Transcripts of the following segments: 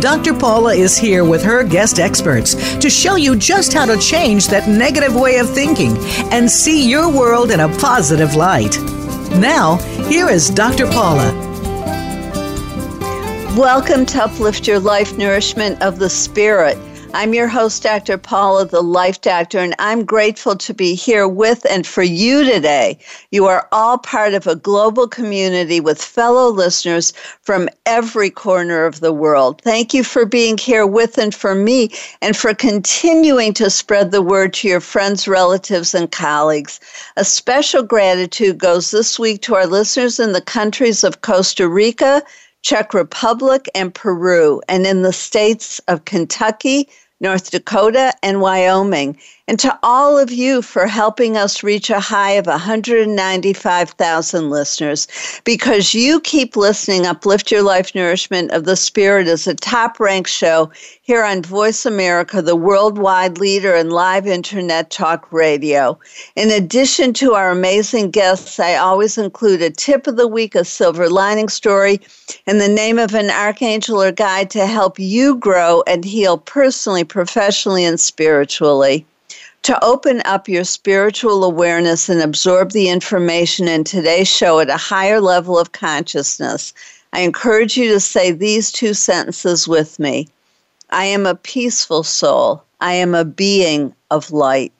Dr. Paula is here with her guest experts to show you just how to change that negative way of thinking and see your world in a positive light. Now, here is Dr. Paula. Welcome to Uplift Your Life Nourishment of the Spirit. I'm your host, Dr. Paula, the Life Doctor, and I'm grateful to be here with and for you today. You are all part of a global community with fellow listeners from every corner of the world. Thank you for being here with and for me, and for continuing to spread the word to your friends, relatives, and colleagues. A special gratitude goes this week to our listeners in the countries of Costa Rica. Czech Republic and Peru, and in the states of Kentucky, North Dakota, and Wyoming and to all of you for helping us reach a high of 195,000 listeners. Because you keep listening, Uplift Your Life Nourishment of the Spirit is a top ranked show here on Voice America, the worldwide leader in live internet talk radio. In addition to our amazing guests, I always include a tip of the week, a silver lining story, and the name of an archangel or guide to help you grow and heal personally, professionally, and spiritually to open up your spiritual awareness and absorb the information in today's show at a higher level of consciousness, I encourage you to say these two sentences with me I am a peaceful soul. I am a being of light.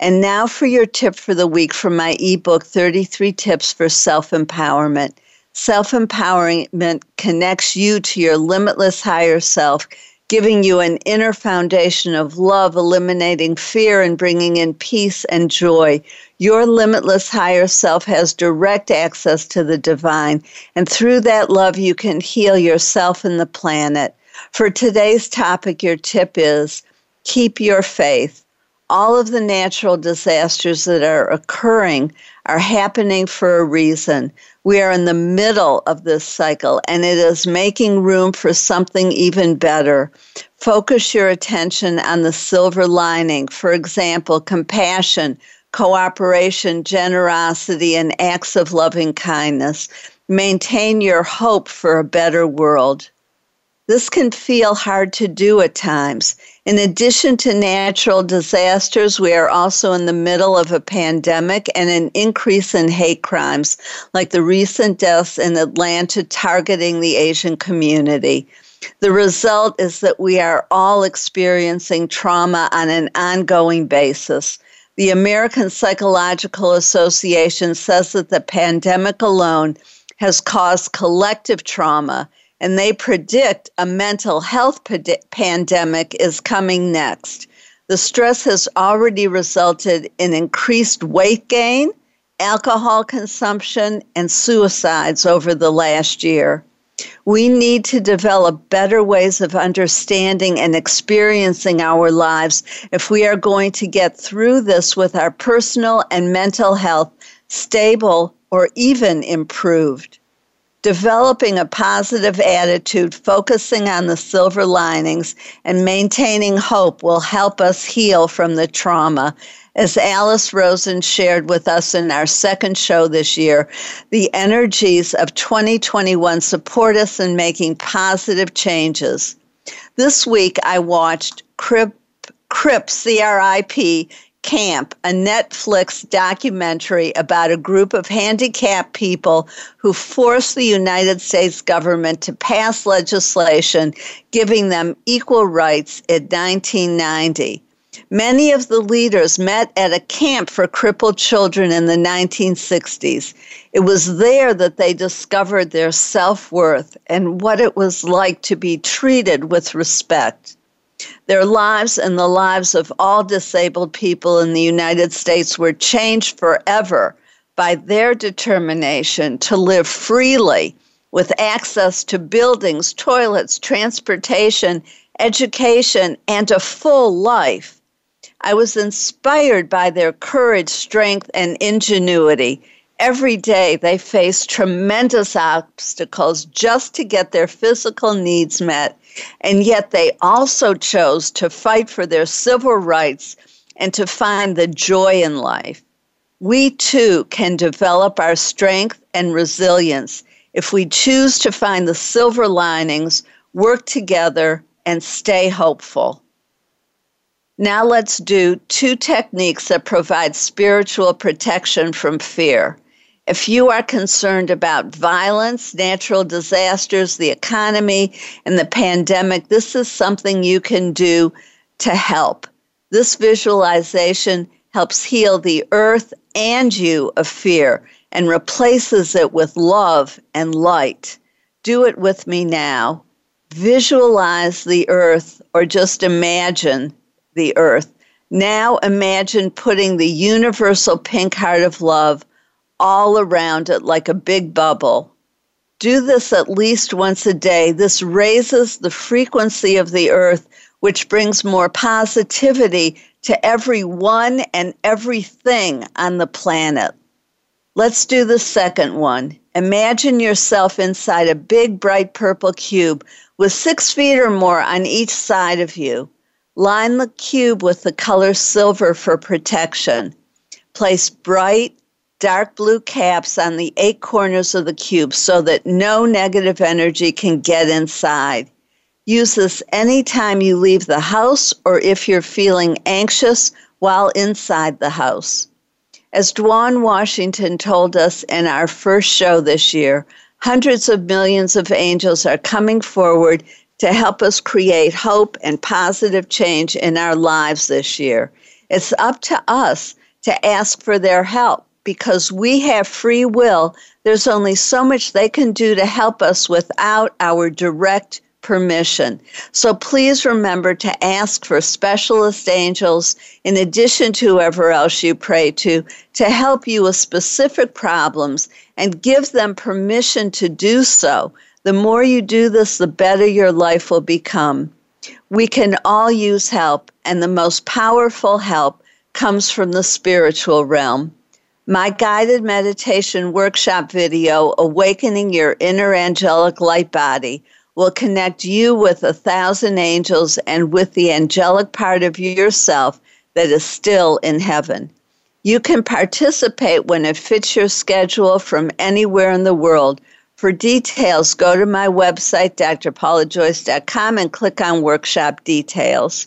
And now for your tip for the week from my ebook 33 Tips for Self Empowerment. Self empowerment connects you to your limitless higher self giving you an inner foundation of love, eliminating fear and bringing in peace and joy. Your limitless higher self has direct access to the divine, and through that love, you can heal yourself and the planet. For today's topic, your tip is keep your faith all of the natural disasters that are occurring are happening for a reason. We are in the middle of this cycle and it is making room for something even better. Focus your attention on the silver lining. For example, compassion, cooperation, generosity, and acts of loving kindness. Maintain your hope for a better world. This can feel hard to do at times. In addition to natural disasters, we are also in the middle of a pandemic and an increase in hate crimes, like the recent deaths in Atlanta targeting the Asian community. The result is that we are all experiencing trauma on an ongoing basis. The American Psychological Association says that the pandemic alone has caused collective trauma and they predict a mental health pandemic is coming next. The stress has already resulted in increased weight gain, alcohol consumption, and suicides over the last year. We need to develop better ways of understanding and experiencing our lives if we are going to get through this with our personal and mental health stable or even improved. Developing a positive attitude, focusing on the silver linings, and maintaining hope will help us heal from the trauma. As Alice Rosen shared with us in our second show this year, the energies of 2021 support us in making positive changes. This week, I watched Crip, CRIP, C-R-I-P, Camp, a Netflix documentary about a group of handicapped people who forced the United States government to pass legislation giving them equal rights in 1990. Many of the leaders met at a camp for crippled children in the 1960s. It was there that they discovered their self worth and what it was like to be treated with respect. Their lives and the lives of all disabled people in the United States were changed forever by their determination to live freely with access to buildings, toilets, transportation, education, and a full life. I was inspired by their courage, strength, and ingenuity. Every day they face tremendous obstacles just to get their physical needs met, and yet they also chose to fight for their civil rights and to find the joy in life. We too can develop our strength and resilience if we choose to find the silver linings, work together, and stay hopeful. Now let's do two techniques that provide spiritual protection from fear. If you are concerned about violence, natural disasters, the economy, and the pandemic, this is something you can do to help. This visualization helps heal the earth and you of fear and replaces it with love and light. Do it with me now. Visualize the earth or just imagine the earth. Now imagine putting the universal pink heart of love all around it like a big bubble. Do this at least once a day. This raises the frequency of the earth, which brings more positivity to everyone and everything on the planet. Let's do the second one. Imagine yourself inside a big, bright purple cube with six feet or more on each side of you. Line the cube with the color silver for protection. Place bright, dark blue caps on the eight corners of the cube so that no negative energy can get inside. Use this anytime you leave the house or if you're feeling anxious while inside the house. As Dwan Washington told us in our first show this year, hundreds of millions of angels are coming forward to help us create hope and positive change in our lives this year. It's up to us to ask for their help because we have free will. There's only so much they can do to help us without our direct permission. So please remember to ask for specialist angels in addition to whoever else you pray to to help you with specific problems and give them permission to do so the more you do this, the better your life will become. We can all use help, and the most powerful help comes from the spiritual realm. My guided meditation workshop video, Awakening Your Inner Angelic Light Body, will connect you with a thousand angels and with the angelic part of yourself that is still in heaven. You can participate when it fits your schedule from anywhere in the world for details, go to my website, drpaulajoyce.com, and click on workshop details.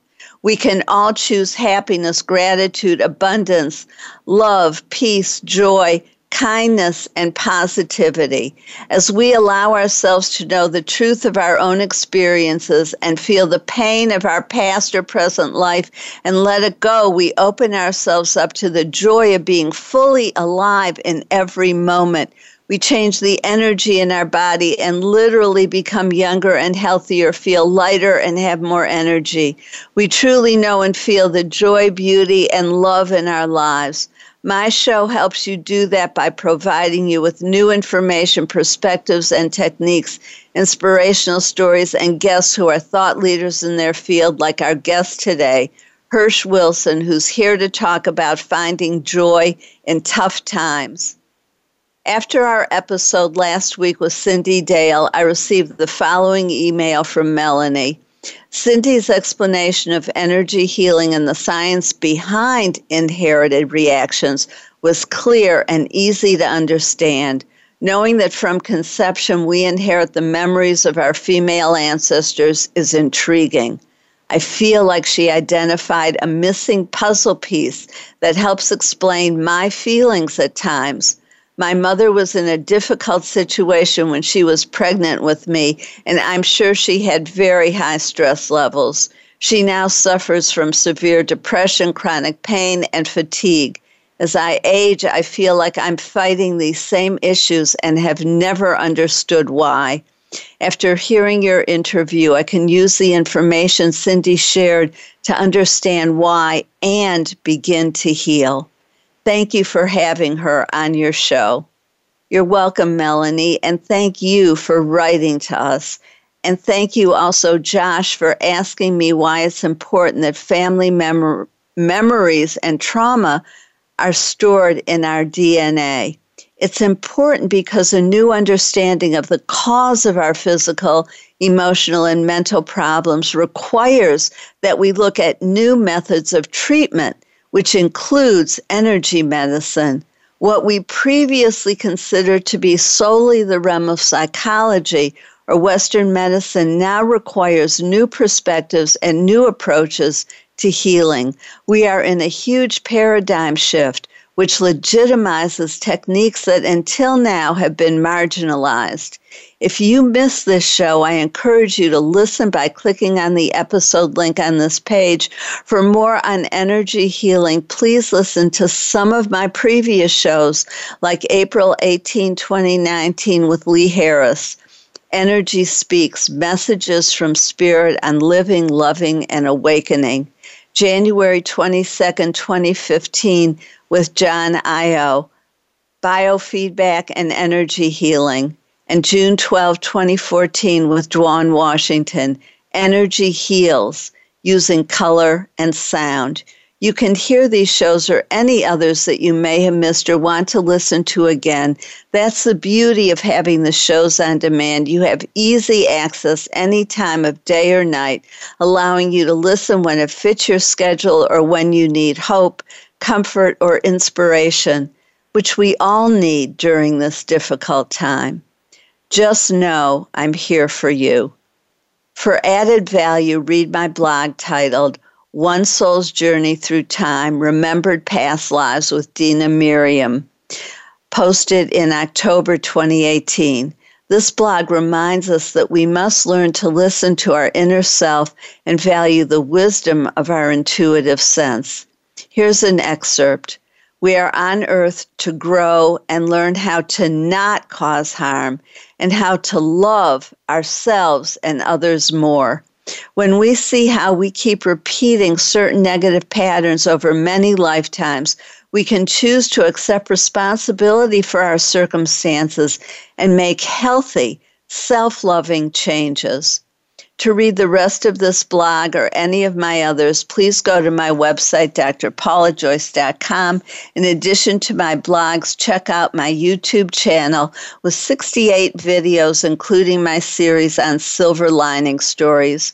We can all choose happiness, gratitude, abundance, love, peace, joy, kindness, and positivity. As we allow ourselves to know the truth of our own experiences and feel the pain of our past or present life and let it go, we open ourselves up to the joy of being fully alive in every moment. We change the energy in our body and literally become younger and healthier, feel lighter and have more energy. We truly know and feel the joy, beauty, and love in our lives. My show helps you do that by providing you with new information, perspectives, and techniques, inspirational stories, and guests who are thought leaders in their field, like our guest today, Hersch Wilson, who's here to talk about finding joy in tough times. After our episode last week with Cyndi Dale, I received the following email from Melanie. Cyndi's explanation of energy healing and the science behind inherited reactions was clear and easy to understand. Knowing that from conception we inherit the memories of our female ancestors is intriguing. I feel like she identified a missing puzzle piece that helps explain my feelings at times. My mother was in a difficult situation when she was pregnant with me, and I'm sure she had very high stress levels. She now suffers from severe depression, chronic pain, and fatigue. As I age, I feel like I'm fighting these same issues and have never understood why. After hearing your interview, I can use the information Cyndi shared to understand why and begin to heal. Thank you for having her on your show. You're welcome, Melanie, and thank you for writing to us. And thank you also, Josh, for asking me why it's important that family mem- memories and trauma are stored in our DNA. It's important because a new understanding of the cause of our physical, emotional, and mental problems requires that we look at new methods of treatment, which includes energy medicine. What we previously considered to be solely the realm of psychology or Western medicine now requires new perspectives and new approaches to healing. We are in a huge paradigm shift which legitimizes techniques that until now have been marginalized. If you miss this show, I encourage you to listen by clicking on the episode link on this page. For more on energy healing, please listen to some of my previous shows, like April 18, 2019, with Lee Harris. Energy Speaks Messages from Spirit on Living, Loving, and Awakening. January 22nd, 2015, with John Io, Biofeedback and Energy Healing. And June 12, 2014, with Dwan Washington, Energy Heals using color and sound. You can hear these shows or any others that you may have missed or want to listen to again. That's the beauty of having the shows on demand. You have easy access any time of day or night, allowing you to listen when it fits your schedule or when you need hope, comfort, or inspiration, which we all need during this difficult time. Just know I'm here for you. For added value, read my blog titled one Soul's Journey Through Time Remembered Past Lives with Dina Miriam, posted in October 2018. This blog reminds us that we must learn to listen to our inner self and value the wisdom of our intuitive sense. Here's an excerpt. We are on earth to grow and learn how to not cause harm and how to love ourselves and others more. When we see how we keep repeating certain negative patterns over many lifetimes, we can choose to accept responsibility for our circumstances and make healthy, self loving changes. To read the rest of this blog or any of my others, please go to my website, drpaulajoyce.com. In addition to my blogs, check out my YouTube channel with 68 videos, including my series on silver lining stories.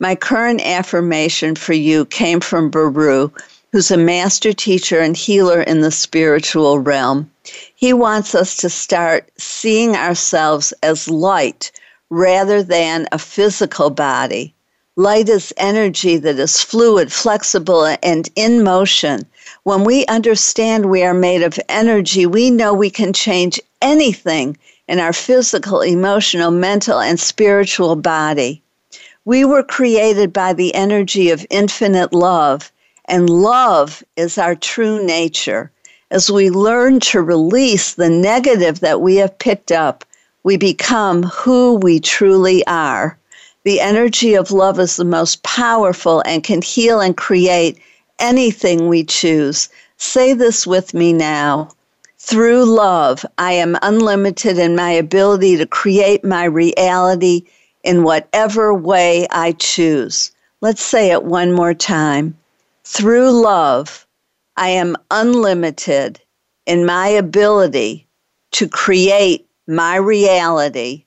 My current affirmation for you came from Baru, who's a master teacher and healer in the spiritual realm. He wants us to start seeing ourselves as light rather than a physical body. Light is energy that is fluid, flexible, and in motion. When we understand we are made of energy, we know we can change anything in our physical, emotional, mental, and spiritual body. We were created by the energy of infinite love, and love is our true nature. As we learn to release the negative that we have picked up, we become who we truly are. The energy of love is the most powerful and can heal and create anything we choose. Say this with me now. Through love, I am unlimited in my ability to create my reality in whatever way I choose. Let's say it one more time. Through love, I am unlimited in my ability to create my reality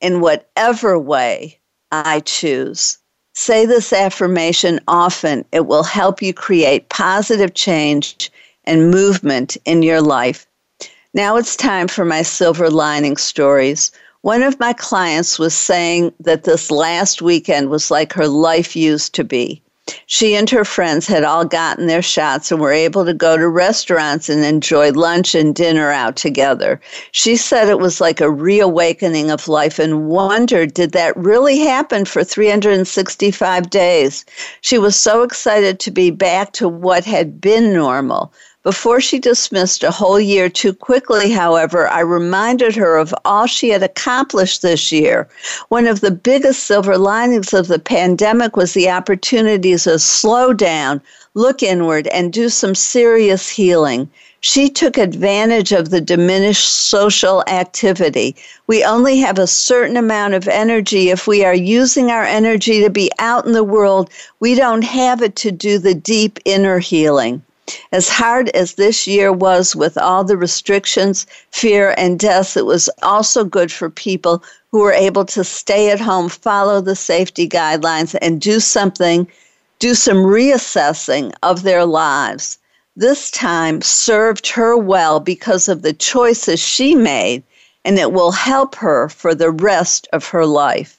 in whatever way I choose. Say this affirmation often. It will help you create positive change and movement in your life. Now it's time for my silver lining stories one of my clients was saying that this last weekend was like her life used to be. She and her friends had all gotten their shots and were able to go to restaurants and enjoy lunch and dinner out together. She said it was like a reawakening of life and wondered did that really happen for 365 days? She was so excited to be back to what had been normal. Before she dismissed a whole year too quickly, however, I reminded her of all she had accomplished this year. One of the biggest silver linings of the pandemic was the opportunity to slow down, look inward, and do some serious healing. She took advantage of the diminished social activity. We only have a certain amount of energy. If we are using our energy to be out in the world, we don't have it to do the deep inner healing. As hard as this year was with all the restrictions, fear, and death, it was also good for people who were able to stay at home, follow the safety guidelines, and do something, do some reassessing of their lives. This time served her well because of the choices she made, and it will help her for the rest of her life.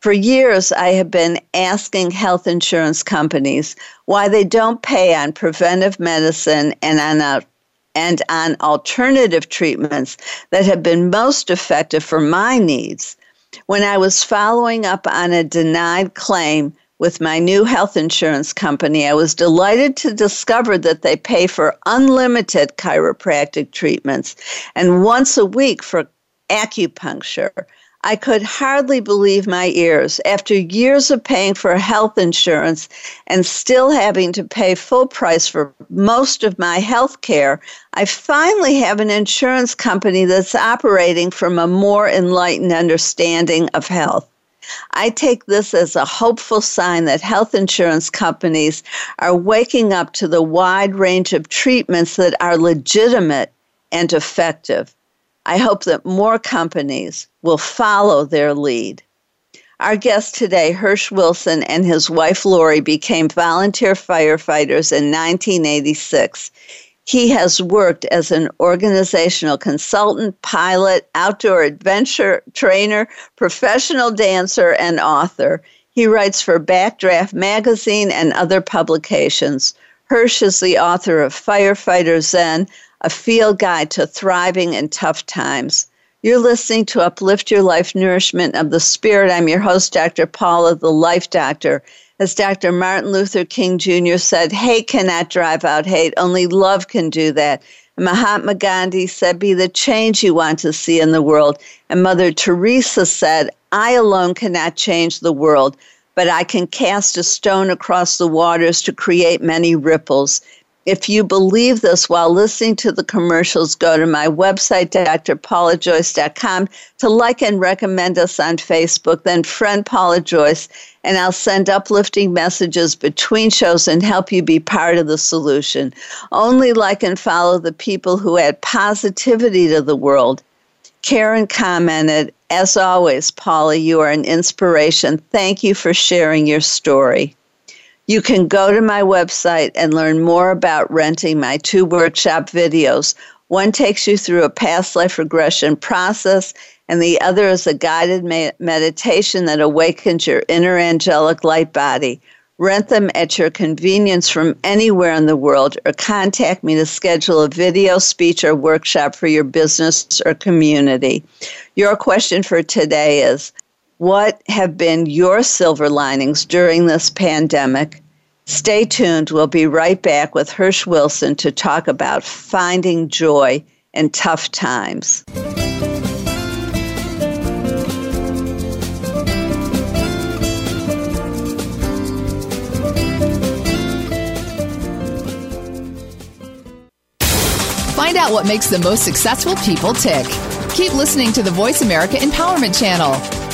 For years, I have been asking health insurance companies why they don't pay on preventive medicine and on, a, and on alternative treatments that have been most effective for my needs. When I was following up on a denied claim with my new health insurance company, I was delighted to discover that they pay for unlimited chiropractic treatments and once a week for acupuncture I could hardly believe my ears. After years of paying for health insurance and still having to pay full price for most of my health care, I finally have an insurance company that's operating from a more enlightened understanding of health. I take this as a hopeful sign that health insurance companies are waking up to the wide range of treatments that are legitimate and effective. I hope that more companies will follow their lead. Our guest today, Hersch Wilson, and his wife Lori became volunteer firefighters in 1986. He has worked as an organizational consultant, pilot, outdoor adventure trainer, professional dancer, and author. He writes for Backdraft Magazine and other publications. Hersch is the author of Firefighter Zen, a field guide to thriving in tough times. You're listening to Uplift Your Life Nourishment of the Spirit. I'm your host, Dr. Paula, the Life Doctor. As Dr. Martin Luther King Jr. said, hate cannot drive out hate, only love can do that. And Mahatma Gandhi said, Be the change you want to see in the world. And Mother Teresa said, I alone cannot change the world, but I can cast a stone across the waters to create many ripples. If you believe this while listening to the commercials, go to my website, drpaulajoyce.com, to like and recommend us on Facebook, then friend Paula Joyce, and I'll send uplifting messages between shows and help you be part of the solution. Only like and follow the people who add positivity to the world. Karen commented, as always, Paula, you are an inspiration. Thank you for sharing your story. You can go to my website and learn more about renting my two workshop videos. One takes you through a past life regression process, and the other is a guided meditation that awakens your inner angelic light body. Rent them at your convenience from anywhere in the world or contact me to schedule a video, speech, or workshop for your business or community. Your question for today is what have been your silver linings during this pandemic? Stay tuned. We'll be right back with Hersch Wilson to talk about finding joy in tough times. Find out what makes the most successful people tick. Keep listening to the Voice America Empowerment Channel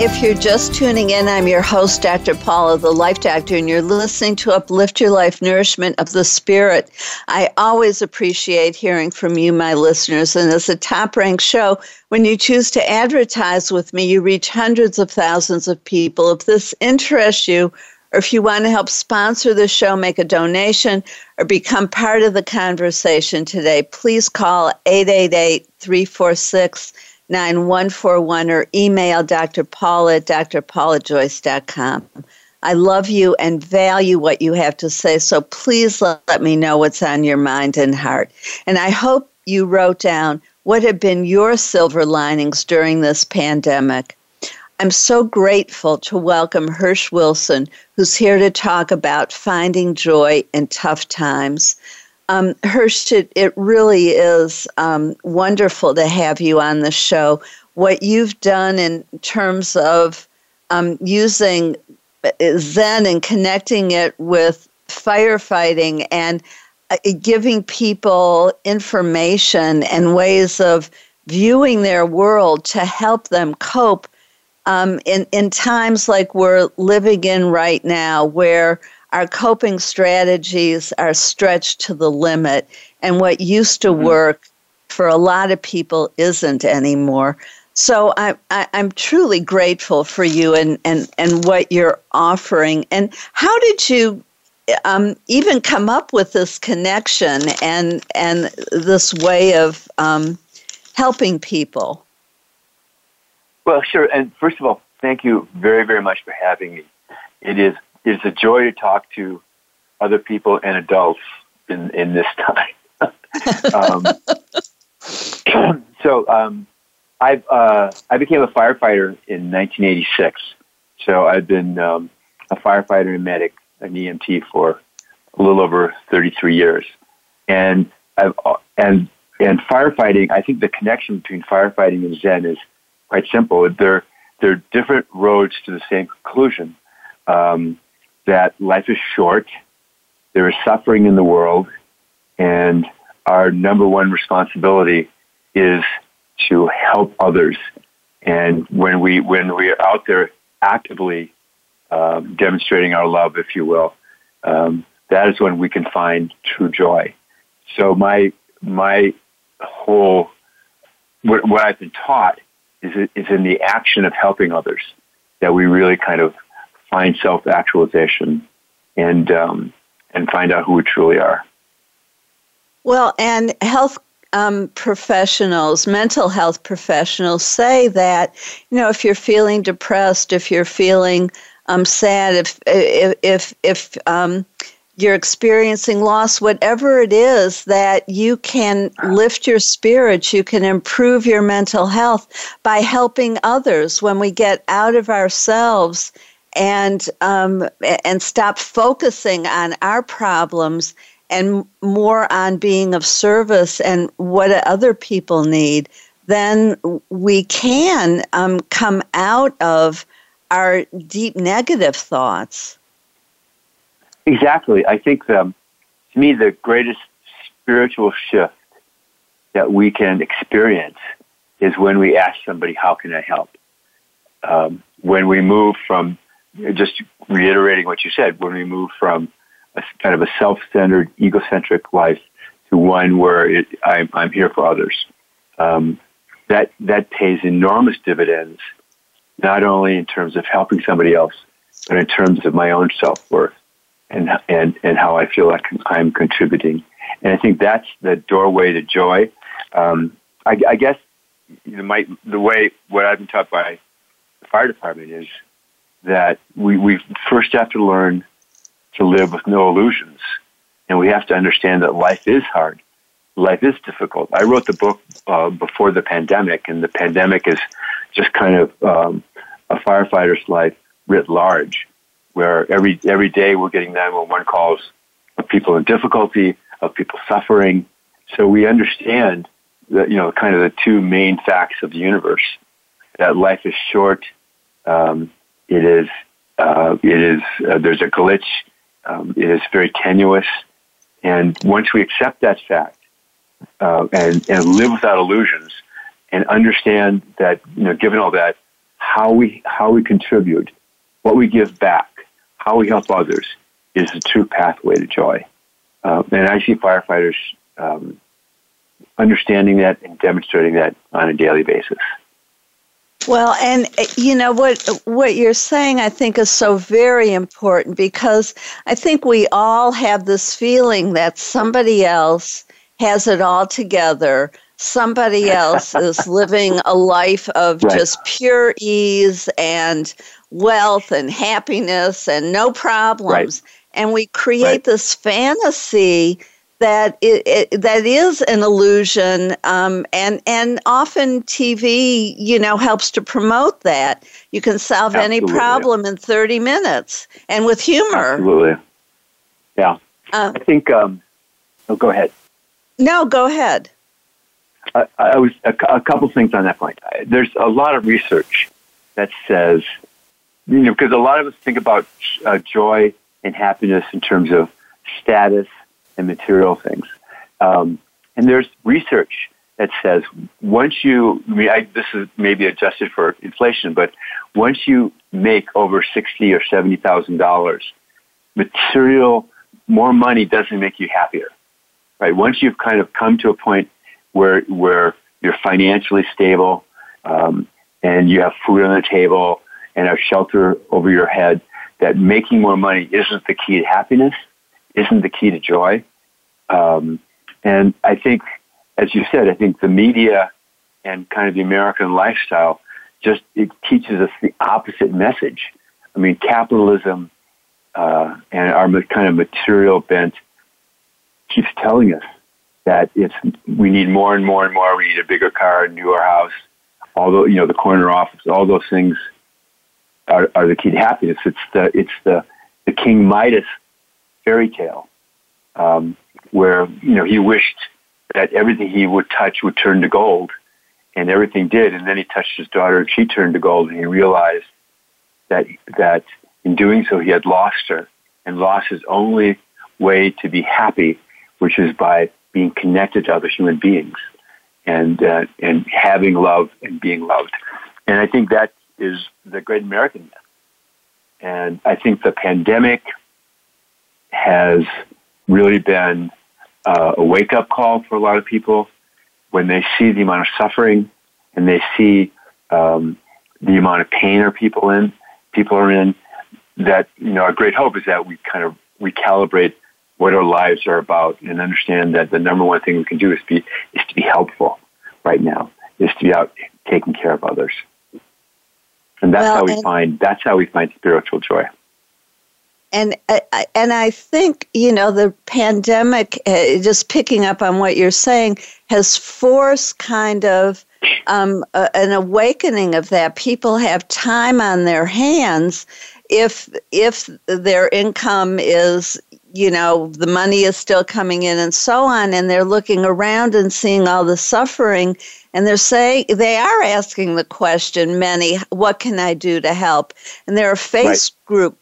If you're just tuning in, I'm your host, Dr. Paula, the Life Doctor, and you're listening to Uplift Your Life Nourishment of the Spirit. I always appreciate hearing from you, my listeners. And as a top ranked show, when you choose to advertise with me, you reach hundreds of thousands of people. If this interests you, or if you want to help sponsor the show, make a donation, or become part of the conversation today, please call 888 346 9141 or email Dr. Paula at drpaulajoyce.com. I love you and value what you have to say, so please let me know what's on your mind and heart. And I hope you wrote down what have been your silver linings during this pandemic. I'm so grateful to welcome Hersch Wilson, who's here to talk about finding joy in tough times. Um, Hersch, it, it really is um, wonderful to have you on the show. What you've done in terms of um, using Zen and connecting it with firefighting and uh, giving people information and ways of viewing their world to help them cope um, in, in times like we're living in right now, where our coping strategies are stretched to the limit, and what used to mm-hmm. work for a lot of people isn't anymore. So I, I, am truly grateful for you and, and, and what you're offering. And how did you um, even come up with this connection and and this way of um, helping people? Well, sure. And first of all, thank you very, very much for having me. It is it's a joy to talk to other people and adults in, in this time. um, so um, I uh, I became a firefighter in 1986. So I've been um, a firefighter and medic, an EMT for a little over 33 years, and I've, and and firefighting. I think the connection between firefighting and Zen is quite simple. They're they're different roads to the same conclusion. Um, that life is short, there is suffering in the world, and our number one responsibility is to help others. And when we when we are out there actively um, demonstrating our love, if you will, um, that is when we can find true joy. So my my whole what, what I've been taught is is in the action of helping others that we really kind of find self actualization and um, and find out who we truly are. Well, and health um, professionals, mental health professionals, say that you know if you're feeling depressed, if you're feeling um, sad, if if if, if um, you're experiencing loss, whatever it is, that you can lift your spirits, you can improve your mental health by helping others. When we get out of ourselves and um, and stop focusing on our problems and more on being of service and what other people need, then we can um, come out of our deep negative thoughts. Exactly. I think um, to me the greatest spiritual shift that we can experience is when we ask somebody, "How can I help?" Um, when we move from just reiterating what you said, when we move from a kind of a self-centered, egocentric life to one where it, I, I'm here for others, um, that that pays enormous dividends, not only in terms of helping somebody else, but in terms of my own self-worth and and and how I feel like I'm contributing. And I think that's the doorway to joy. Um, I, I guess you know, my, the way what I've been taught by the fire department is that we, we first have to learn to live with no illusions. And we have to understand that life is hard. Life is difficult. I wrote the book uh, before the pandemic, and the pandemic is just kind of um, a firefighter's life writ large, where every every day we're getting 911 calls of people in difficulty, of people suffering. So we understand that you know kind of the two main facts of the universe that life is short. Um, it is uh, it is uh, there's a glitch. Um, it is very tenuous, and once we accept that fact uh, and and live without illusions, and understand that you know, given all that, how we how we contribute, what we give back, how we help others, is the true pathway to joy. Uh, and I see firefighters um, understanding that and demonstrating that on a daily basis. Well, and uh, you know what what you're saying I think is so very important because I think we all have this feeling that somebody else has it all together. Somebody else is living a life of right. just pure ease and wealth and happiness and no problems. Right. And we create right. this fantasy that it, it, that is an illusion, um, and and often TV, you know, helps to promote that. You can solve Absolutely. any problem in thirty minutes, and with humor. Absolutely. Yeah. Uh, I think. Um, oh, go ahead. No, go ahead. I, I was a, a couple things on that point. There's a lot of research that says, you know, because a lot of us think about uh, joy and happiness in terms of status and material things. Um, and there's research that says once you, I mean, I, this is maybe adjusted for inflation, but once you make over sixty or seventy thousand dollars, material more money doesn't make you happier, right? Once you've kind of come to a point where where you're financially stable um, and you have food on the table and have shelter over your head, that making more money isn't the key to happiness isn't the key to joy. Um, and I think, as you said, I think the media and kind of the American lifestyle just it teaches us the opposite message. I mean, capitalism uh, and our kind of material bent keeps telling us that it's we need more and more and more. We need a bigger car, a newer house, although you know the corner office, all those things are, are the key to happiness. It's the it's the the King Midas fairy tale, um, where you know he wished that everything he would touch would turn to gold, and everything did. And then he touched his daughter, and she turned to gold, and he realized that that in doing so he had lost her, and lost his only way to be happy, which is by being connected to other human beings, and uh, and having love and being loved. And I think that is the great American myth. And I think the pandemic has really been uh, a wake up call for a lot of people when they see the amount of suffering and they see um, the amount of pain our people in people are in. That you know, our great hope is that we kind of recalibrate what our lives are about and understand that the number one thing we can do is be is to be helpful right now, is to be out taking care of others. And that's well, how we and- find that's how we find spiritual joy and and I think you know the pandemic, uh, just picking up on what you're saying, has forced kind of um, a, an awakening of that. People have time on their hands if if their income is you know the money is still coming in and so on, and they're looking around and seeing all the suffering. And they're saying they are asking the question, many, what can I do to help? And there are face right. group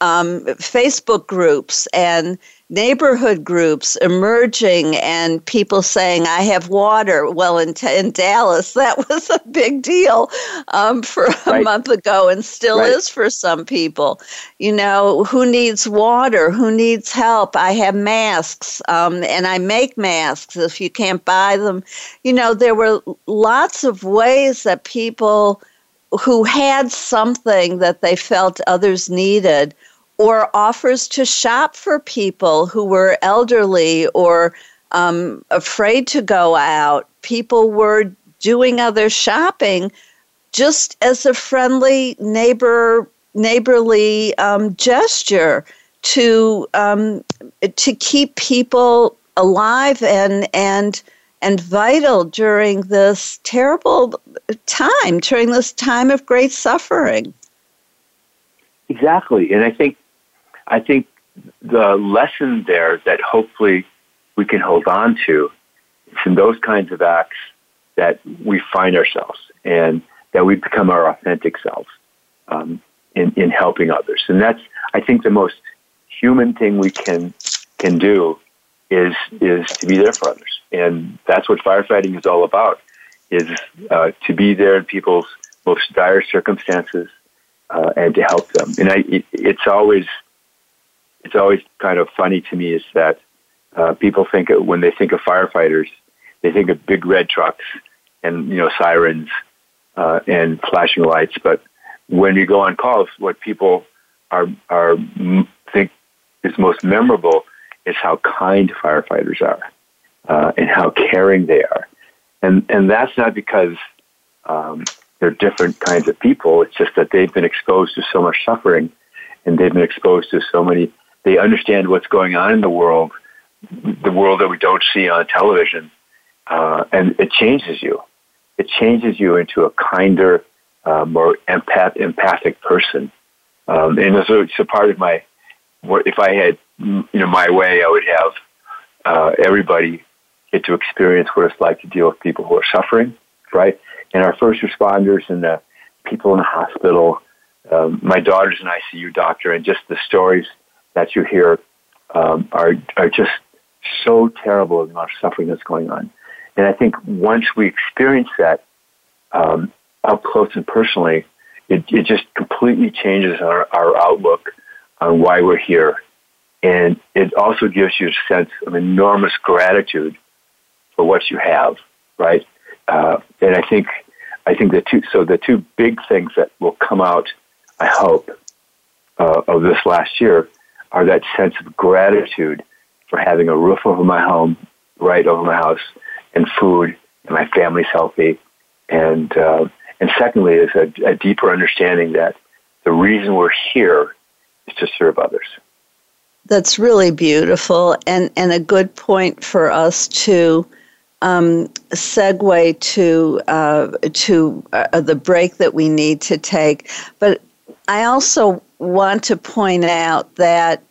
um, Facebook groups and neighborhood groups emerging and people saying, I have water. Well, in, in Dallas, that was a big deal um, for a right. month ago and still right. is for some people. You know, who needs water? Who needs help? I have masks um, and I make masks if you can't buy them. You know, there were lots of ways that people who had something that they felt others needed or offers to shop for people who were elderly or um, afraid to go out. People were doing other shopping just as a friendly neighbor neighborly um, gesture to um, to keep people alive and and and vital during this terrible time, during this time of great suffering. Exactly, and I think I think the lesson there that hopefully we can hold on to is in those kinds of acts that we find ourselves and that we become our authentic selves um, in, in helping others. And that's, I think, the most human thing we can can do is is to be there for others, and that's what firefighting is all about: is uh, to be there in people's most dire circumstances uh, and to help them. And I, it, it's always it's always kind of funny to me is that uh, people think when they think of firefighters, they think of big red trucks and you know sirens uh, and flashing lights. But when you go on calls, what people are are think is most memorable is how kind firefighters are uh, and how caring they are, and and that's not because um, they're different kinds of people. It's just that they've been exposed to so much suffering, and they've been exposed to so many they understand what's going on in the world, the world that we don't see on television, uh, and it changes you. It changes you into a kinder, uh, more empath- empathic person. Um, and so it's a part of my. If I had, you know, my way, I would have uh, everybody get to experience what it's like to deal with people who are suffering, right? And our first responders and the people in the hospital. Um, my daughter's an ICU doctor, and just the stories that you hear um, are are just so terrible the amount of suffering that's going on. And I think once we experience that um, up close and personally, it, it just completely changes our, our outlook on why we're here. And it also gives you a sense of enormous gratitude for what you have, right? Uh, and I think, I think the two, so the two big things that will come out, I hope, uh, of this last year are that sense of gratitude for having a roof over my home, right over my house, and food, and my family's healthy, and uh, and secondly is a, a deeper understanding that the reason we're here is to serve others. That's really beautiful, and and a good point for us to um, segue to uh, to uh, the break that we need to take. But I also want to point out that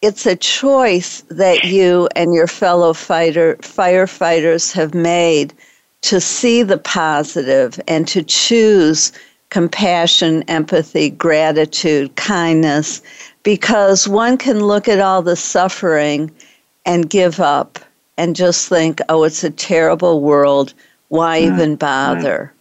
it's a choice that you and your fellow fighter firefighters have made to see the positive and to choose compassion, empathy, gratitude, kindness, because one can look at all the suffering and give up and just think, oh, it's a terrible world. Why mm, even bother?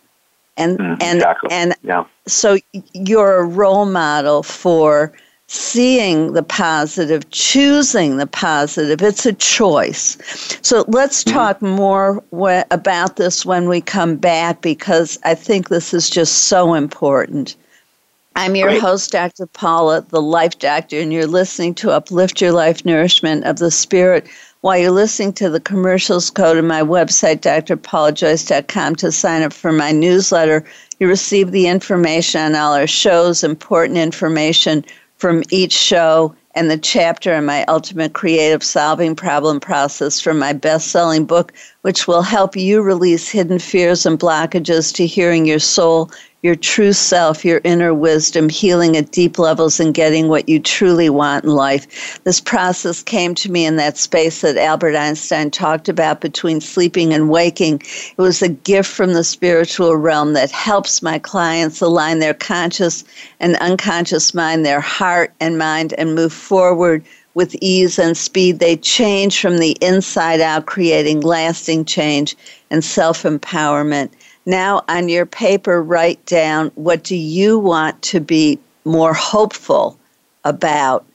And mm, and exactly. and yeah. so you're a role model for seeing the positive, choosing the positive. It's a choice. So let's mm-hmm. talk more wh- about this when we come back because I think this is just so important. I'm your Great. host, Dr. Paula, the Life Doctor, and you're listening to Uplift Your Life Nourishment of the Spirit while you're listening to the commercials, go to my website, drpaulajoyce.com, to sign up for my newsletter. You receive the information on all our shows, important information from each show, and the chapter on my ultimate creative solving problem process from my best selling book, which will help you release hidden fears and blockages to hearing your soul your true self, your inner wisdom, healing at deep levels and getting what you truly want in life. This process came to me in that space that Albert Einstein talked about between sleeping and waking. It was a gift from the spiritual realm that helps my clients align their conscious and unconscious mind, their heart and mind, and move forward with ease and speed. They change from the inside out, creating lasting change and self empowerment. Now, on your paper, write down what do you want to be more hopeful about.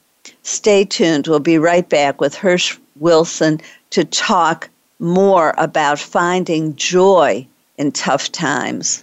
Stay tuned. We'll be right back with Hersch Wilson to talk more about finding joy in tough times.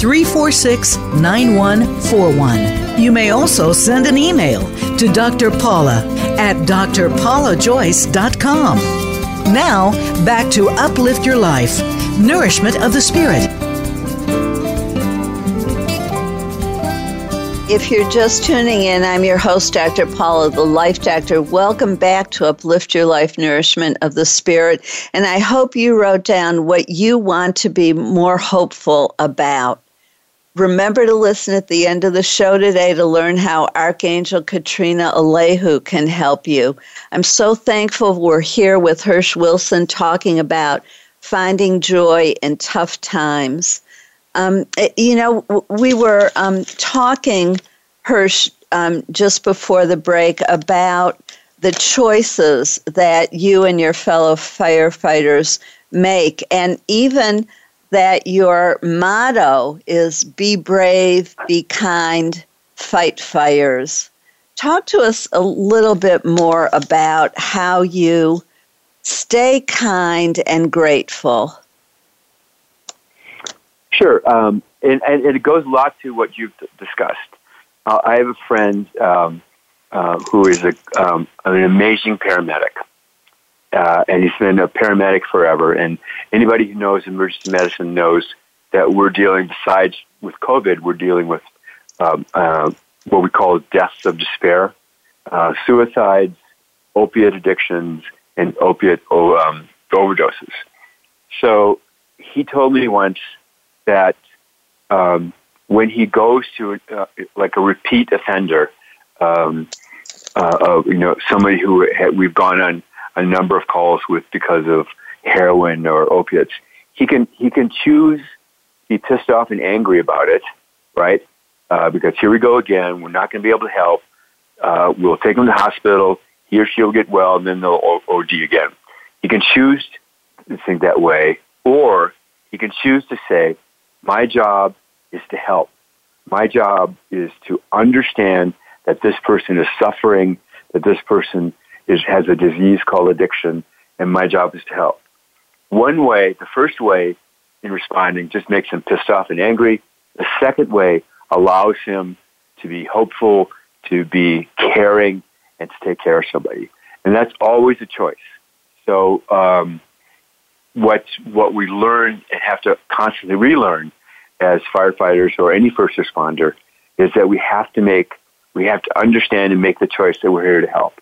346 9141. You may also send an email to Dr. Paula at drpaulajoyce.com. Now, back to Uplift Your Life Nourishment of the Spirit. If you're just tuning in, I'm your host, Dr. Paula, the Life Doctor. Welcome back to Uplift Your Life Nourishment of the Spirit. And I hope you wrote down what you want to be more hopeful about. Remember to listen at the end of the show today to learn how Archangel Katrina Alehu can help you. I'm so thankful we're here with Hersch Wilson talking about finding joy in tough times. Um, you know, we were um, talking, Hersch, um, just before the break about the choices that you and your fellow firefighters make, and even that your motto is be brave, be kind, fight fires. Talk to us a little bit more about how you stay kind and grateful. Sure. Um, and, and, it goes a lot to what you've discussed. Uh, I have a friend um, uh, who is a, um, an amazing paramedic. Uh, and he's been a paramedic forever. And anybody who knows emergency medicine knows that we're dealing, besides with COVID, we're dealing with um, uh, what we call deaths of despair, uh, suicides, opiate addictions, and opiate um, overdoses. So he told me once that um, when he goes to uh, like a repeat offender, um, uh, you know, somebody who had, we've gone on a number of calls with because of heroin or opiates, he can he can choose be pissed off and angry about it, right? Uh, because here we go again. We're not going to be able to help. Uh, we'll take him to the hospital. He or she will get well, and then they'll OD again. He can choose to think that way, or he can choose to say, "My job is to help. My job is to understand that this person is suffering, that this person is, has a disease called addiction, and my job is to help. One way, the first way in responding just makes him pissed off and angry. The second way allows him to be hopeful, to be caring, and to take care of somebody. And that's always a choice. So um, what what we learn and have to constantly relearn as firefighters or any first responder is that we have to make we have to understand and make the choice that we're here to help.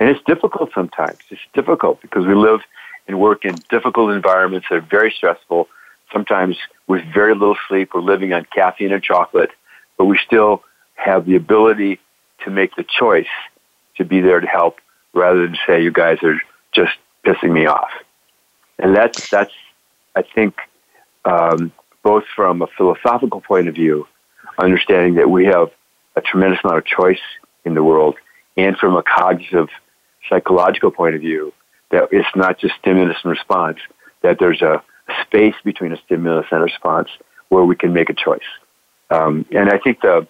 And it's difficult sometimes. It's difficult because we live and work in difficult environments that are very stressful. Sometimes with very little sleep, we're living on caffeine and chocolate, but we still have the ability to make the choice to be there to help rather than say, you guys are just pissing me off. And that's, that's I think, um, both from a philosophical point of view, understanding that we have a tremendous amount of choice in the world, and from a cognitive, psychological point of view, that it's not just stimulus and response, that there's a space between a stimulus and a response where we can make a choice. Um, and I think the,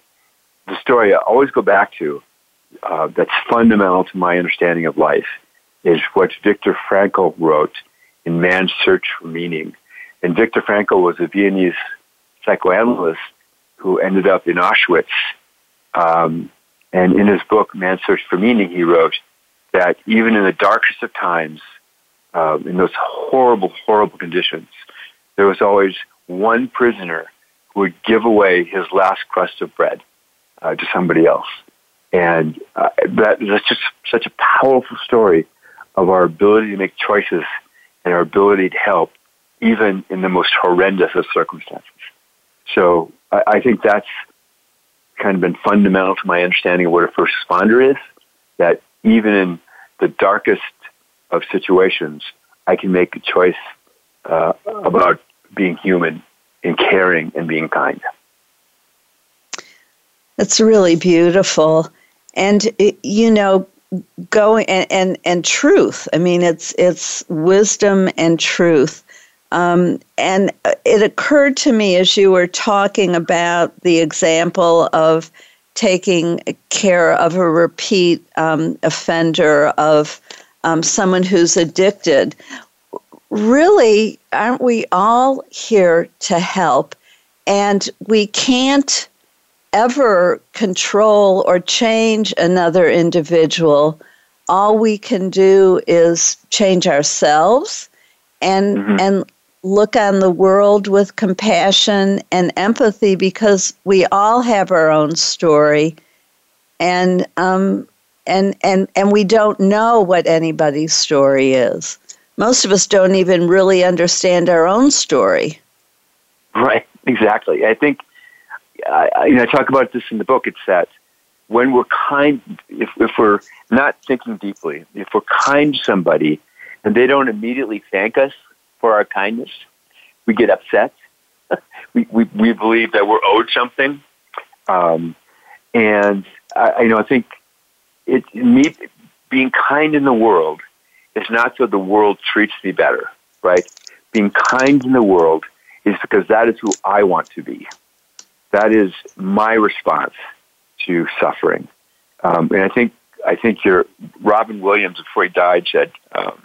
the story I always go back to uh, that's fundamental to my understanding of life is what Viktor Frankl wrote in Man's Search for Meaning. And Viktor Frankl was a Viennese psychoanalyst who ended up in Auschwitz. Um, and in his book, Man's Search for Meaning, he wrote that even in the darkest of times, uh, in those horrible, horrible conditions, there was always one prisoner who would give away his last crust of bread uh, to somebody else. And uh, that, that's just such a powerful story of our ability to make choices and our ability to help, even in the most horrendous of circumstances. So I, I think that's kind of been fundamental to my understanding of what a first responder is, that even in the darkest of situations, I can make a choice uh, about being human and caring and being kind. That's really beautiful. And, you know, going and, and, and truth. I mean, it's, it's wisdom and truth. Um, and it occurred to me as you were talking about the example of taking care of a repeat um, offender, of um, someone who's addicted. Really, aren't we all here to help? And we can't ever control or change another individual. All we can do is change ourselves and mm-hmm. and look on the world with compassion and empathy because we all have our own story. And um, and and and we don't know what anybody's story is. Most of us don't even really understand our own story. Right. Exactly. I think I, you know, I talk about this in the book. It's that when we're kind, if, if we're not thinking deeply, if we're kind to somebody and they don't immediately thank us for our kindness, we get upset. we, we, we believe that we're owed something. Um, and I, you know, I think it, me being kind in the world is not so the world treats me better, right? Being kind in the world is because that is who I want to be. That is my response to suffering. Um, and I think I think your Robin Williams before he died said, um,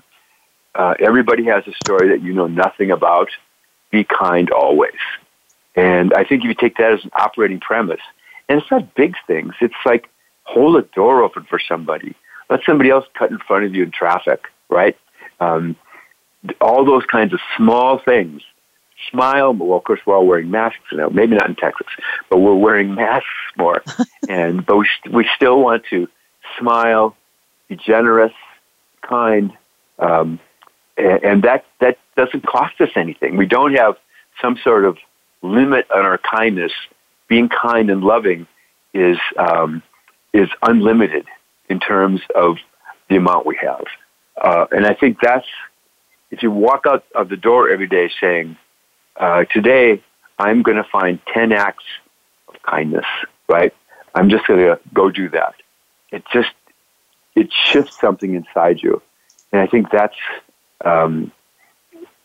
uh, "Everybody has a story that you know nothing about. Be kind always." And I think if you take that as an operating premise, and it's not big things. It's like hold a door open for somebody. Let somebody else cut in front of you in traffic, right? Um, all those kinds of small things smile. Well, of course, we're all wearing masks now. Maybe not in Texas, but we're wearing masks more. and but we we still want to smile, be generous, kind, um, and, that that doesn't cost us anything. We don't have some sort of limit on our kindness. Being kind and loving is um, is unlimited in terms of the amount we have. Uh, and I think that's if you walk out of the door every day saying, uh, today I'm going to find 10 acts of kindness, right? I'm just going to go do that. It just, it shifts something inside you. And I think that's, um,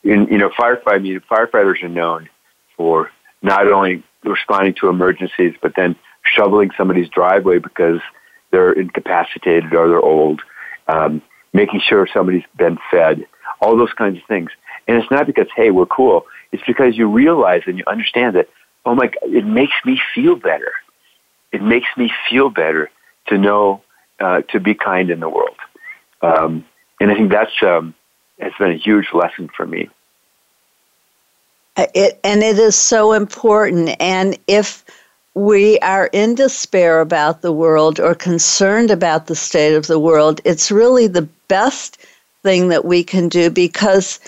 in, you know, firefighting, firefighters are known for not only responding to emergencies, but then shoveling somebody's driveway because they're incapacitated or they're old, um, making sure somebody's been fed, all those kinds of things. And it's not because, hey, we're cool. It's because you realize and you understand that, oh my, God, it makes me feel better. It makes me feel better to know, uh, to be kind in the world. Um, and I think that's, um, has been a huge lesson for me. It, and it is so important. And if we are in despair about the world or concerned about the state of the world, it's really the best thing that we can do because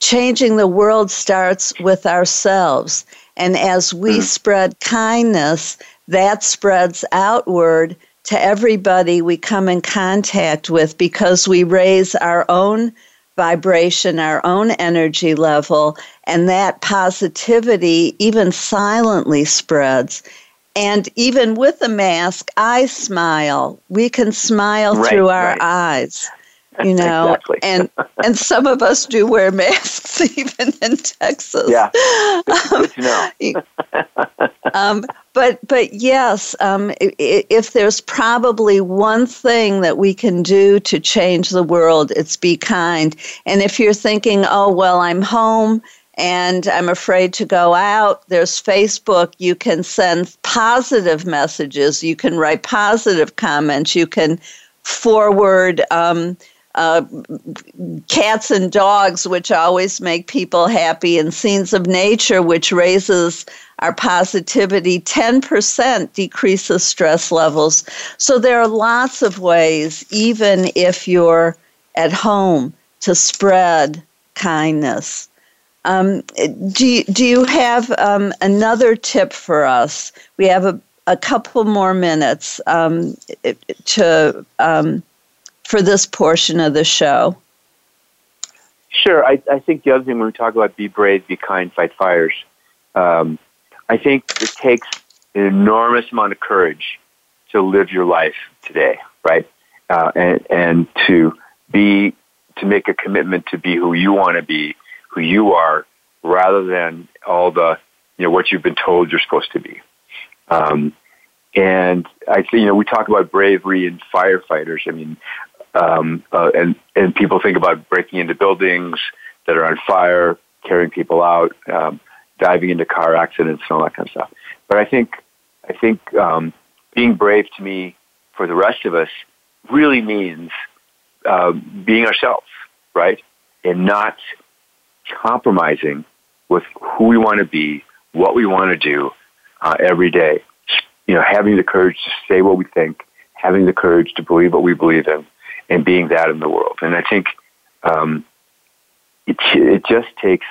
changing the world starts with ourselves. And as we mm. spread kindness, that spreads outward to everybody we come in contact with because we raise our own vibration, our own energy level, and that positivity even silently spreads. And even with a mask, I smile. We can smile right, through our right. eyes you know exactly. and and some of us do wear masks even in texas yeah good know um, but but yes um, if there's probably one thing that we can do to change the world it's be kind and if you're thinking oh well i'm home and I'm afraid to go out. There's Facebook. You can send positive messages. You can write positive comments. You can forward um, uh, cats and dogs, which always make people happy, and scenes of nature, which raises our positivity 10% decreases stress levels. So there are lots of ways, even if you're at home, to spread kindness. Um, do, you, do you have um, another tip for us? We have a, a couple more minutes um, to um, for this portion of the show? Sure. I, I think the other thing when we talk about be brave, be kind, fight fires, um, I think it takes an enormous amount of courage to live your life today, right? Uh, and and to be to make a commitment to be who you want to be, who you are, rather than all the you know what you've been told you're supposed to be. Um, and I think you know we talk about bravery in firefighters. I mean, um, uh, and and people think about breaking into buildings that are on fire, carrying people out, um, diving into car accidents, and all that kind of stuff. But I think I think um, being brave to me, for the rest of us, really means uh, being ourselves, right, and not compromising with who we want to be, what we want to do uh, every day. You know, having the courage to say what we think, having the courage to believe what we believe in, and being that in the world. And I think um, it, it just takes,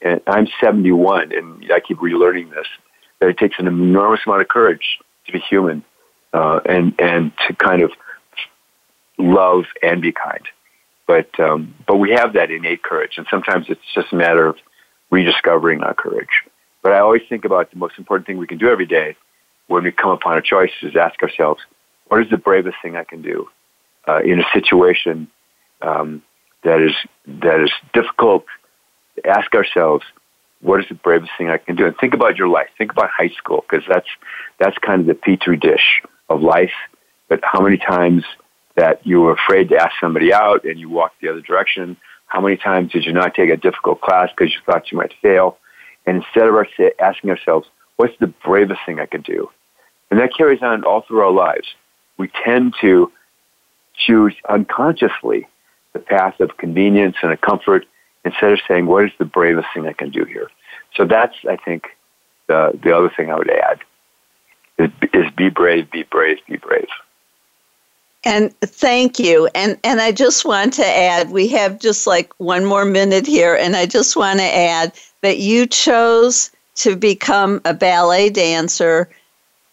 and I'm 71 and I keep relearning this, that it takes an enormous amount of courage to be human uh, and, and to kind of love and be kind. But, um, but we have that innate courage, and sometimes it's just a matter of rediscovering our courage. But I always think about the most important thing we can do every day when we come upon a choice is ask ourselves, what is the bravest thing I can do? Uh, in a situation um, that is that is difficult, ask ourselves, what is the bravest thing I can do? And think about your life. Think about high school because that's that's kind of the petri dish of life. But how many times that you were afraid to ask somebody out and you walked the other direction? How many times did you not take a difficult class because you thought you might fail? And instead of our, asking ourselves, what's the bravest thing I can do? And that carries on all through our lives. We tend to choose unconsciously the path of convenience and a comfort instead of saying, what is the bravest thing I can do here? So that's, I think, the, the other thing I would add is, is be brave, be brave, be brave. And thank you. And and I just want to add, we have just like one more minute here, and I just want to add that you chose to become a ballet dancer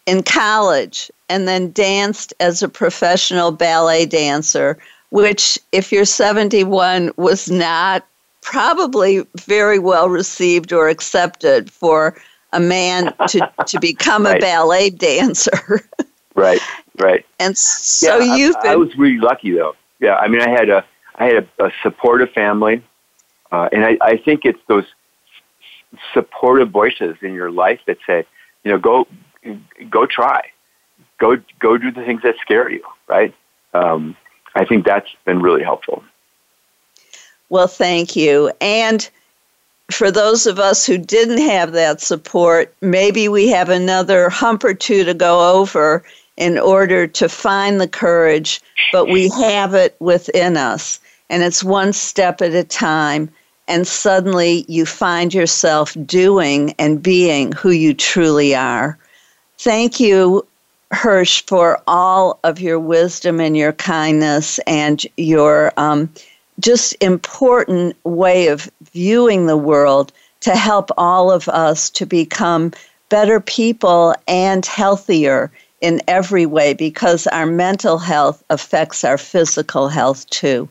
in college and then danced as a professional ballet dancer, which, if you're 71, was not probably very well received or accepted for a man to, to become right. a ballet dancer. right, right. And so yeah, you've I, been. I was really lucky, though. Yeah, I mean, I had a I had a, a supportive family, uh, and I, I think it's those supportive voices in your life that say, you know, go go try, go go do the things that scare you. Right. Um, I think that's been really helpful. Well, thank you. And for those of us who didn't have that support, maybe we have another hump or two to go over in order to find the courage, but we have it within us. And it's one step at a time. and suddenly you find yourself doing and being who you truly are. Thank you, Hersch, for all of your wisdom and your kindness and your um, just important way of viewing the world to help all of us to become better people and healthier in every way because our mental health affects our physical health too.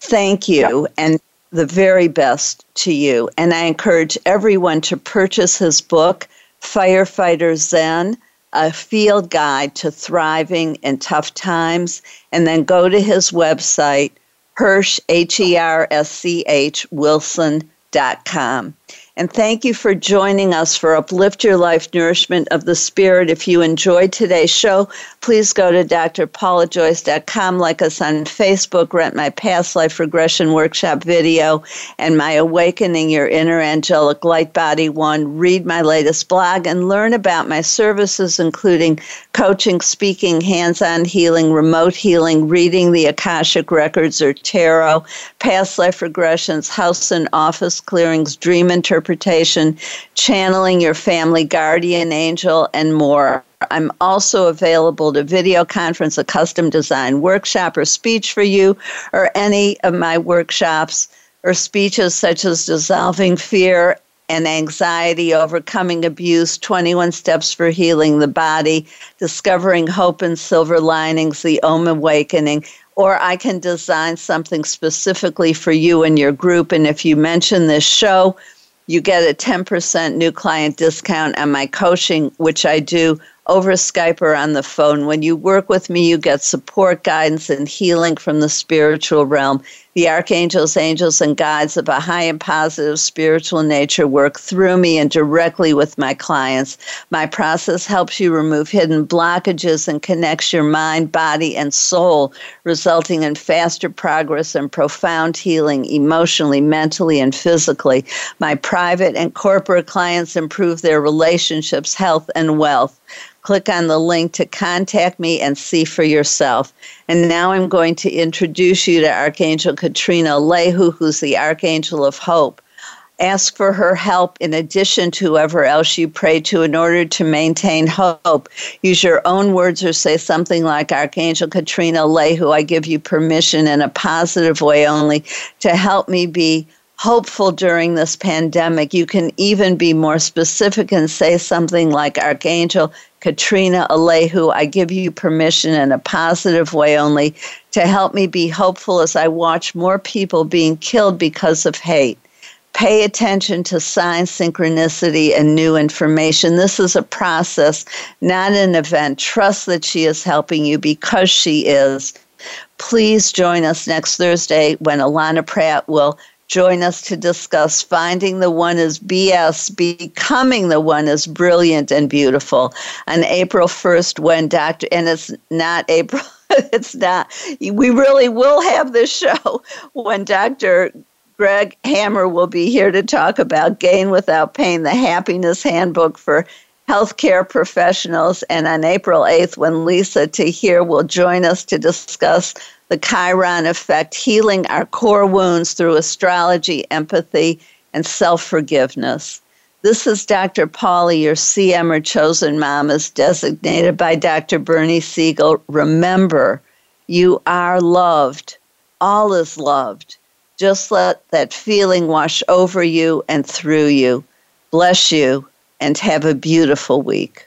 Thank you and the very best to you. And I encourage everyone to purchase his book, Firefighter Zen, a field guide to thriving in tough times, and then go to his website, Hersch, H E R S C H, Wilson.com. And thank you for joining us for Uplift Your Life Nourishment of the Spirit. If you enjoyed today's show, please go to drpaulajoyce.com, like us on Facebook, rent my past life regression workshop video, and my Awakening Your Inner Angelic Light Body one. Read my latest blog and learn about my services, including coaching, speaking, hands on healing, remote healing, reading the Akashic Records or tarot, past life regressions, house and office clearings, dream interpretation interpretation, channeling your family guardian angel, and more. I'm also available to video conference, a custom design workshop, or speech for you, or any of my workshops or speeches such as dissolving fear and anxiety, overcoming abuse, 21 steps for healing the body, discovering hope and silver linings, the Om Awakening. Or I can design something specifically for you and your group. And if you mention this show, you get a 10% new client discount on my coaching, which I do over Skype or on the phone. When you work with me, you get support, guidance, and healing from the spiritual realm. The archangels, angels, and guides of a high and positive spiritual nature work through me and directly with my clients. My process helps you remove hidden blockages and connects your mind, body, and soul, resulting in faster progress and profound healing emotionally, mentally, and physically. My private and corporate clients improve their relationships, health, and wealth click on the link to contact me and see for yourself. And now I'm going to introduce you to Archangel Katrina Lehu, who's the Archangel of Hope. Ask for her help in addition to whoever else you pray to in order to maintain hope. Use your own words or say something like Archangel Katrina Lehu, I give you permission in a positive way only to help me be hopeful during this pandemic. You can even be more specific and say something like Archangel Katrina Alehu, I give you permission in a positive way only to help me be hopeful as I watch more people being killed because of hate. Pay attention to signs, synchronicity, and new information. This is a process, not an event. Trust that she is helping you because she is. Please join us next Thursday when Alana Pratt will join us to discuss finding the one is BS, becoming the one is brilliant and beautiful. On April 1st, when Dr. and it's not April, it's not, we really will have this show when Dr. Greg Hammer will be here to talk about Gain Without Pain, the happiness handbook for healthcare professionals. And on April 8th, when Lisa Tahir will join us to discuss the Chiron effect, healing our core wounds through astrology, empathy, and self forgiveness. This is Dr. Paula, your CM or chosen mom, as designated by Dr. Bernie Siegel. Remember, you are loved. All is loved. Just let that feeling wash over you and through you. Bless you and have a beautiful week.